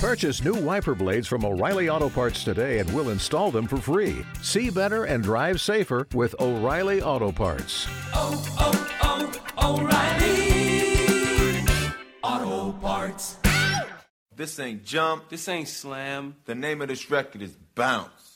Purchase new wiper blades from O'Reilly Auto Parts today and we'll install them for free. See better and drive safer with O'Reilly Auto Parts. oh, oh, oh, O'Reilly Auto Parts. This ain't jump. This ain't slam. The name of this record is Bounce.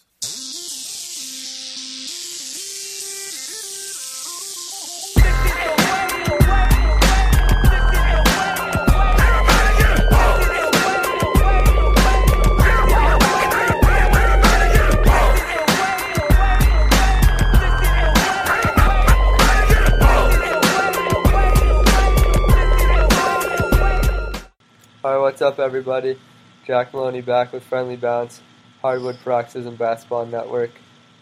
Up, everybody? Jack Maloney back with Friendly Bounce, Hardwood Paroxysm Basketball Network,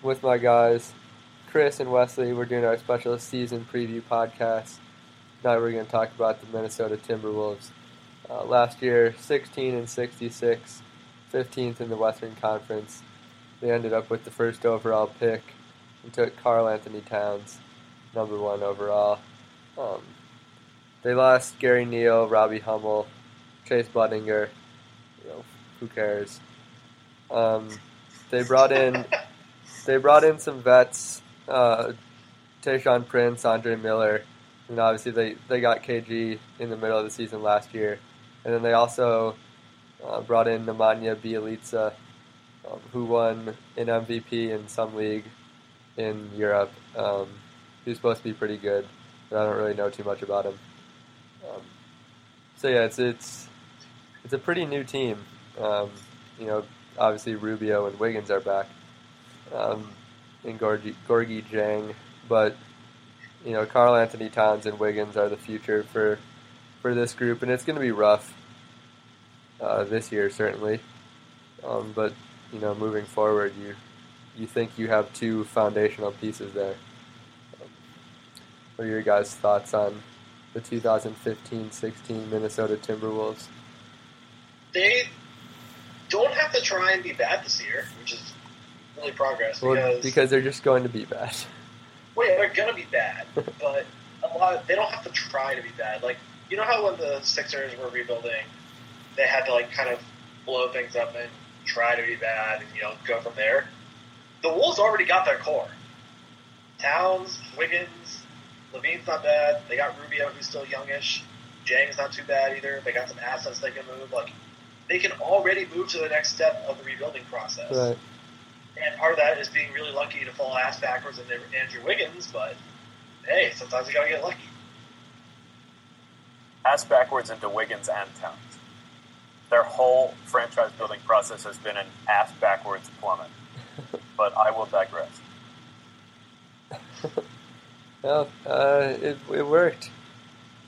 with my guys, Chris and Wesley. We're doing our special season preview podcast. Tonight, we're going to talk about the Minnesota Timberwolves. Uh, last year, 16 and 66, 15th in the Western Conference. They ended up with the first overall pick and took Karl-Anthony Towns, number one overall. Um, they lost Gary Neal, Robbie Hummel, Chase Budinger. You know, who cares? Um, they brought in they brought in some vets, uh, Tayshaun Prince, Andre Miller, and obviously they, they got KG in the middle of the season last year, and then they also uh, brought in Nemanja Bjelica, um, who won an MVP in some league in Europe. Um, he was supposed to be pretty good, but I don't really know too much about him. Um, so yeah, it's it's it's a pretty new team. Um, you know, obviously Rubio and Wiggins are back, um, and Gorgui, Gorgui Dieng, but you know, Karl-Anthony Towns and Wiggins are the future for for this group, and it's going to be rough uh, this year certainly. Um, but you know, moving forward, you you think you have two foundational pieces there. What are your guys' thoughts on the 2015-16 Minnesota Timberwolves? They don't have to try and be bad this year, which is really progress Well, because, because they're just going to be bad. well, yeah, they're gonna be bad, but a lot they don't have to try to be bad. Like you know how when the Sixers were rebuilding, they had to like kind of blow things up and try to be bad and you know go from there. The Wolves already got their core. Towns, Wiggins, LaVine's not bad. They got Rubio, who's still youngish. Dieng's not too bad either. They got some assets they can move. Like they can already move to the next step of the rebuilding process. Right. And part of that is being really lucky to fall ass backwards into Andrew Wiggins, but hey, sometimes you gotta get lucky. ass backwards into Wiggins and Towns. Their whole franchise building process has been an ass backwards plummet. but I will digress. Well, uh, it, it worked.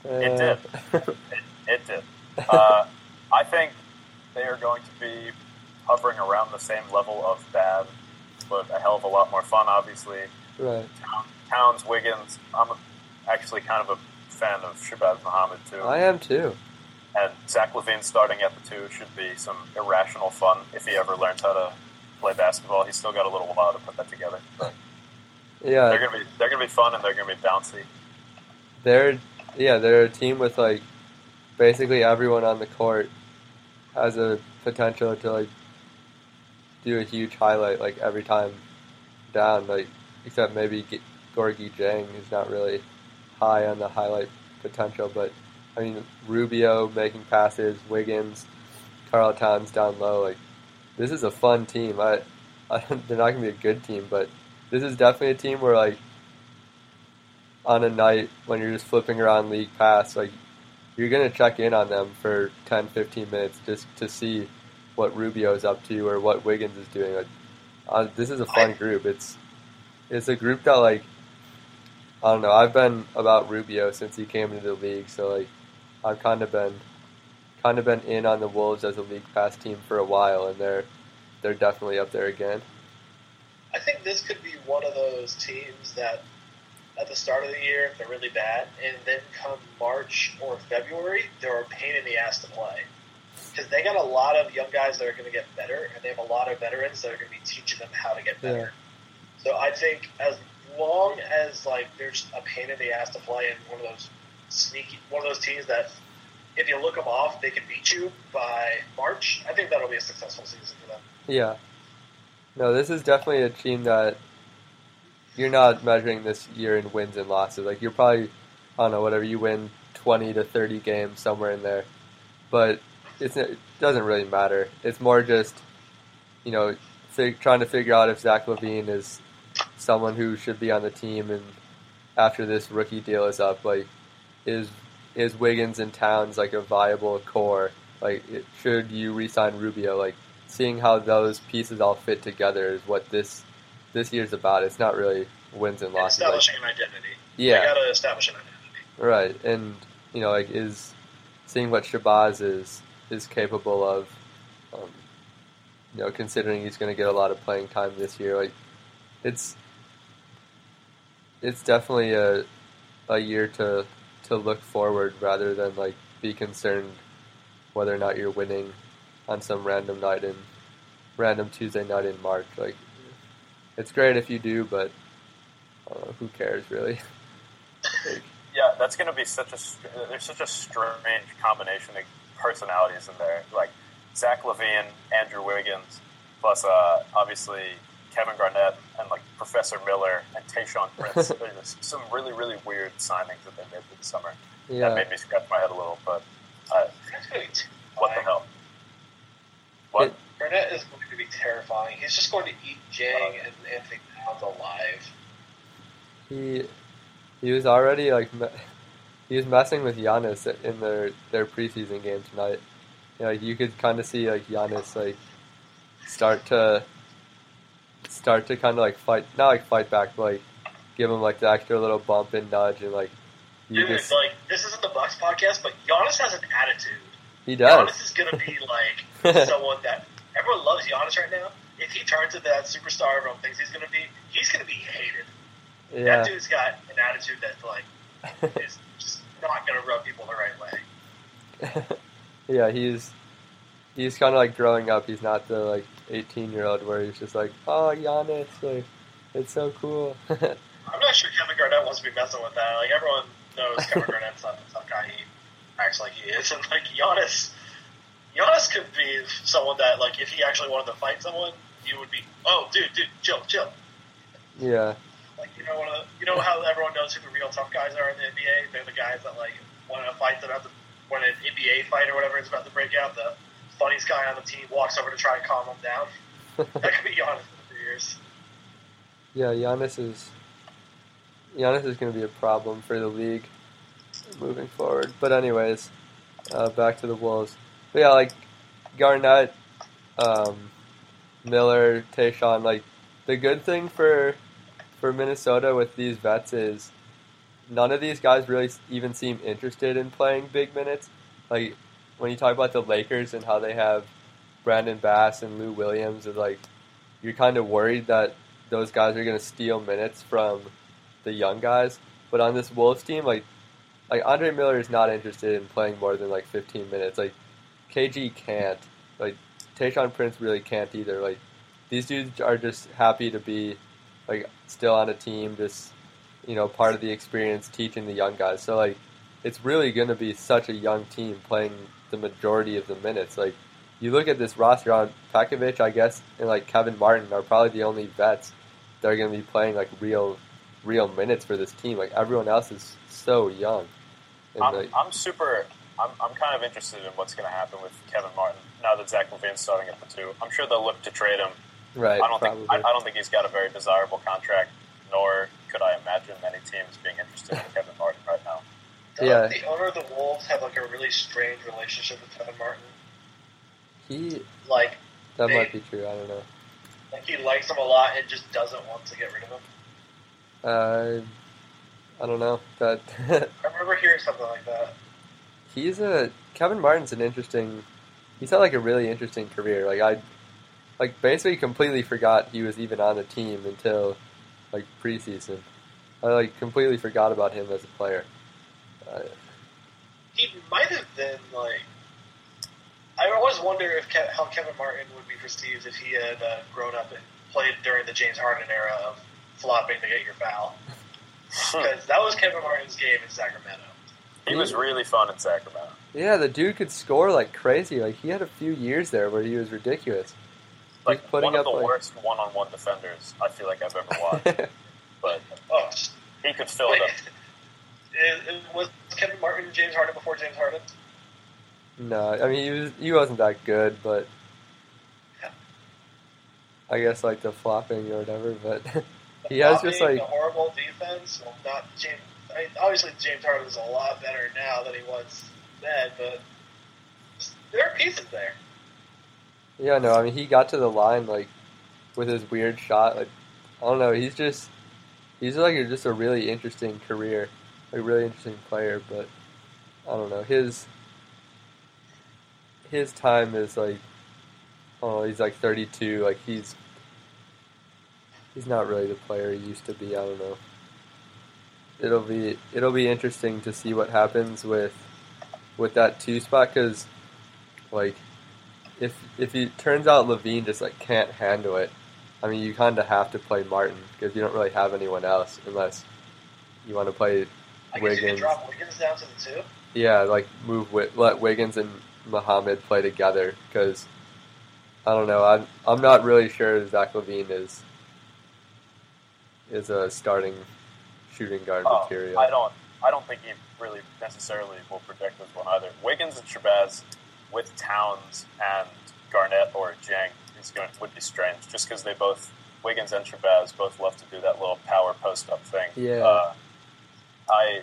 Uh, It did. It, it did. Uh, I think they are going to be hovering around the same level of bad, but a hell of a lot more fun, obviously. right. Town- Towns, Wiggins. I'm a, actually kind of a fan of Shabazz Muhammad, too. I am too. And Zach LaVine starting at the two should be some irrational fun if he ever learns how to play basketball. He's still got a little while to put that together. But they're Yeah, gonna be they're gonna be fun and they're gonna be bouncy. they're yeah they're a team with like basically everyone on the court has a potential to like do a huge highlight like every time down like except maybe G- Gorgui Dieng is not really high on the highlight potential but I mean Rubio making passes Wiggins Karl Towns down low like this is a fun team. I, I they're not gonna be a good team but this is definitely a team where like on a night when you're just flipping around league pass, like you're gonna check in on them for 10, 15 minutes just to see what Rubio's up to or what Wiggins is doing. Like, uh, this is a fun group. It's it's a group that like I don't know. I've been about Rubio since he came into the league, so like I've kind of been kind of been in on the Wolves as a league pass team for a while, and they're they're definitely up there again. I think this could be one of those teams that at the start of the year they're really bad, and then come March or February they're a pain in the ass to play because they got a lot of young guys that are going to get better, and they have a lot of veterans that are going to be teaching them how to get better. So I think as long as like there's a pain in the ass to play in one of those sneaky, one of those teams that if you look them off, they can beat you by March. I think that'll be a successful season for them. Yeah. No, this is definitely a team that you're not measuring this year in wins and losses. Like you're probably, I don't know, whatever you win twenty to thirty games somewhere in there, but it doesn't really matter. It's more just, you know, fig- trying to figure out if Zach LaVine is someone who should be on the team, and after this rookie deal is up, like is is Wiggins and Towns like a viable core? Like, it, should you re-sign Rubio? Like, seeing how those pieces all fit together is what this this year's about. It's not really wins and losses. Like, Establishing an identity. yeah, They gotta establish an identity. right. And you know, like, is seeing what Shabazz is is capable of. Um, you know, considering he's going to get a lot of playing time this year, like it's it's definitely a a year to to look forward rather than like be concerned whether or not you're winning on some random night in random Tuesday night in March. Like it's great if you do, but I who cares really? Like, Yeah, that's going to be such a there's such a strange combination of personalities in there. Like Zach LaVine, Andrew Wiggins, plus uh, obviously Kevin Garnett and like Professor Miller and Tayshaun Prince. There's some really really weird signings that they made for the summer. That made me scratch my head a little. But uh, Garnett's gonna be what the hell? What? It- Garnett is going to be terrifying. He's just going to eat Dieng uh, and Anthony Towns alive. he he was already like he was messing with Giannis in their their preseason game tonight. You know, like you could kind of see like Giannis like start to start to kind of like fight, not like fight back, but like give him like the extra little bump and nudge and like you Dude, just like this isn't the Bucks podcast, but Giannis has an attitude. he does. Giannis is going to be like someone that everyone loves Giannis right now. If he turns into that superstar everyone thinks he's going to be, he's going to be hated. Yeah, That dude's got an attitude that's like is just not going to rub people the right way. yeah, he's he's kind of like growing up. He's not the like 18 year old where he's just like, oh Giannis, like it's so cool. I'm not sure Kevin Garnett wants to be messing with that. Like everyone knows Kevin Garnett's not the tough guy he acts like he is, and like Giannis, Giannis could be someone that like if he actually wanted to fight someone, you would be, oh dude, dude, chill, chill. yeah, Like you know, uh, you know how everyone knows who the real tough guys are in the NBA. They're the guys that like when a fight's about to, when an NBA fight or whatever is about to break out, the funniest guy on the team walks over to try and calm him down. That could be Giannis in a few years. yeah. Giannis is Giannis is going to be a problem for the league moving forward. But anyways, uh, back to the Wolves. But yeah, like Garnett, um, Miller, Tayshaun. Like the good thing for for Minnesota with these vets is none of these guys really even seem interested in playing big minutes. Like when you talk about the Lakers and how they have Brandon Bass and Lou Williams, is like you're kind of worried that those guys are going to steal minutes from the young guys. But on this Wolves team, like like Andre Miller is not interested in playing more than like 15 minutes. Like KG can't. Like Tayshaun Prince really can't either. Like these dudes are just happy to be like still on a team, just you know part of the experience, teaching the young guys. So like it's really going to be such a young team playing the majority of the minutes. Like you look at this roster on Pekovic, I guess, and like Kevin Martin are probably the only vets that are going to be playing like real, real minutes for this team. Like everyone else is so young. And I'm, like, I'm super. I'm, I'm kind of interested in what's going to happen with Kevin Martin now that Zach LaVine's starting at the two. I'm sure they'll look to trade him. right, I don't probably. think I, I don't think he's got a very desirable contract, nor could I imagine many teams being interested in Kevin Martin right now. Doesn't Yeah. the owner of the Wolves have like a really strange relationship with Kevin Martin? he Like, that They- might be true. I don't know. like he likes him a lot and just doesn't want to get rid of him. Uh, I don't know that. I remember hearing something like that. He's a Kevin Martin's an interesting. He's had like a really interesting career. Like I, like basically completely forgot he was even on the team until like preseason. I like completely forgot about him as a player. Uh, He might have been like. I always wonder if Ke- how Kevin Martin would be perceived if he had uh, grown up and played during the James Harden era of flopping to get your foul, because that was Kevin Martin's game in Sacramento. He was really fun in Sacramento. Yeah, the dude could score like crazy. Like he had a few years there where he was ridiculous. Like He's putting one of up, the like- worst one-on-one defenders I feel like I've ever watched. but Oh, he could fill wait. it up. It- it was Kevin Martin James Harden before James Harden? no, I mean he was he wasn't that good, but I guess like the flopping or whatever. But he has just like a horrible defense. Well, not James. I mean, obviously James Harden is a lot better now than he was then, but there are pieces there. yeah, no, I mean he got to the line like with his weird shot. Like I don't know, he's just he's like just a really interesting career, a really interesting player. But I don't know his his time is like oh he's like 32 like he's he's not really the player he used to be i don't know it'll be it'll be interesting to see what happens with with that two spot because like if if it turns out LaVine just like can't handle it i mean you kind of have to play martin because you don't really have anyone else unless you want to play I Wiggins. drop Wiggins down to the two. yeah, like move with let Wiggins and Muhammad play together because I don't know. I'm I'm not really sure Zach LaVine is is a starting shooting guard Oh, material. I don't. I don't think he really necessarily will project as one either. Wiggins and Shabazz with Towns and Garnett or Dieng is going would be strange, just because they both Wiggins and Shabazz both love to do that little power post up thing. Yeah. Uh, I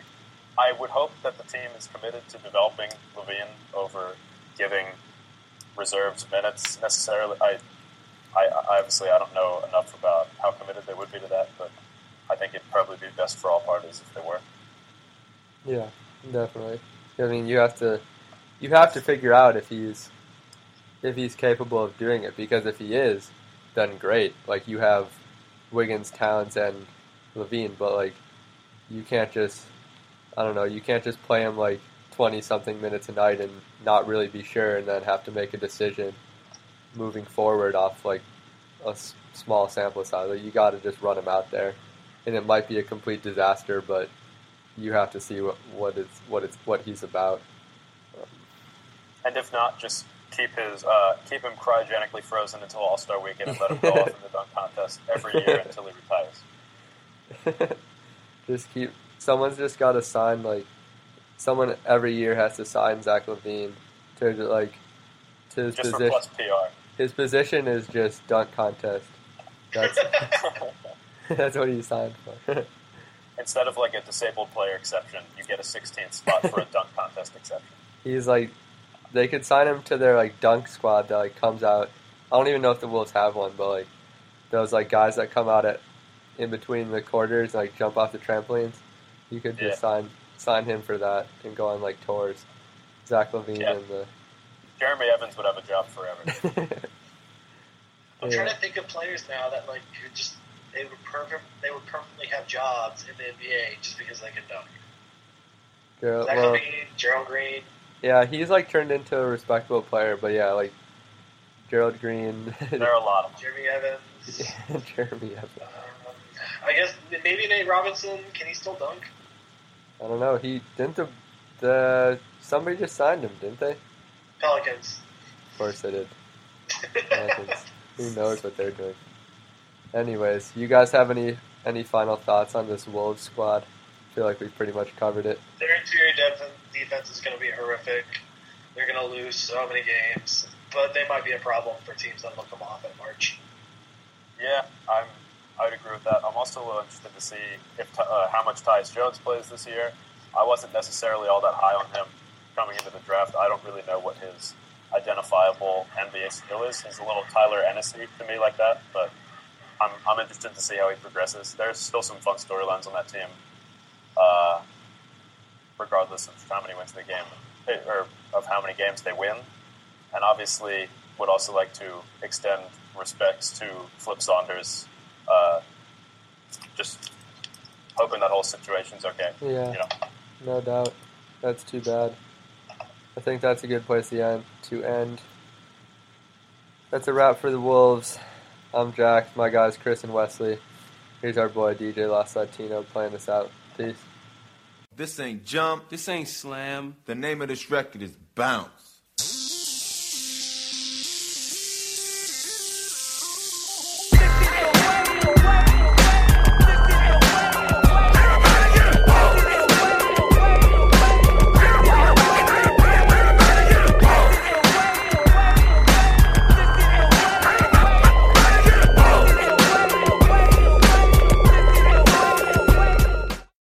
I would hope that the team is committed to developing LaVine over giving reserves minutes necessarily. I, I obviously I don't know enough about how committed they would be to that, but I think it'd probably be best for all parties if they were. Yeah, definitely. I mean, you have to you have to figure out if he's if he's capable of doing it because if he is, then great. Like you have Wiggins, Towns, and LaVine, but like you can't just I don't know, you can't just play him like twenty something minutes a night and not really be sure, and then have to make a decision moving forward off like a small sample size. Like, you got to just run him out there, and it might be a complete disaster, but you have to see what what it's what it's what he's about. And if not, just keep his uh, keep him cryogenically frozen until All Star Weekend and let him go off in the dunk contest every year until he retires. just keep someone's just got to sign like someone every year has to sign Zach Levine to like to his Just position. plus PR. His position is just dunk contest. That's that's what he signed for. Instead of like a disabled player exception, you get a 16th spot for a dunk contest exception. He's like they could sign him to their like dunk squad that like comes out. I don't even know if the Wolves have one, but like those like guys that come out at in between the quarters and like jump off the trampolines. You could just Yeah. sign sign him for that and go on like tours. Zach LaVine Yeah. and the Jeremy Evans would have a job forever. I'm Yeah. trying to think of players now that like could just they would perfect they would permanently have jobs in the NBA just because they could dunk. Gerald- Zach well, LaVine, Gerald Green. yeah, he's like turned into a respectable player, but yeah, like Gerald Green, there are a lot of them. Jeremy Evans. Jeremy Evans. Um, I guess maybe Nate Robinson. Can he still dunk? I don't know. He didn't the the somebody just signed him, didn't they? Pelicans. Of course they did. Pelicans. Who knows what they're doing? Anyways, you guys have any any final thoughts on this Wolves squad? I feel like we pretty much covered it. Their interior def- defense is going to be horrific. They're going to lose so many games, but they might be a problem for teams that look them off in March. Yeah, I'm. I would agree with that. I'm also a little interested to see if uh, how much Tyus Jones plays this year. I wasn't necessarily all that high on him coming into the draft. I don't really know what his identifiable NBA skill is. He's a little Tyler Hennessy to me like that, but I'm, I'm interested to see how he progresses. There's still some fun storylines on that team, uh, regardless of how many wins they game or of how many games they win. And obviously, would also like to extend respects to Flip Saunders. Uh, just hoping that whole situation's okay. Yeah, You know, no doubt. That's too bad. I think that's a good place to end. To end. That's a wrap for the Wolves. I'm Jack. My guys Chris and Wesley. Here's our boy DJ Los Latino playing us out. Peace. This ain't jump. This ain't slam. The name of this record is bounce.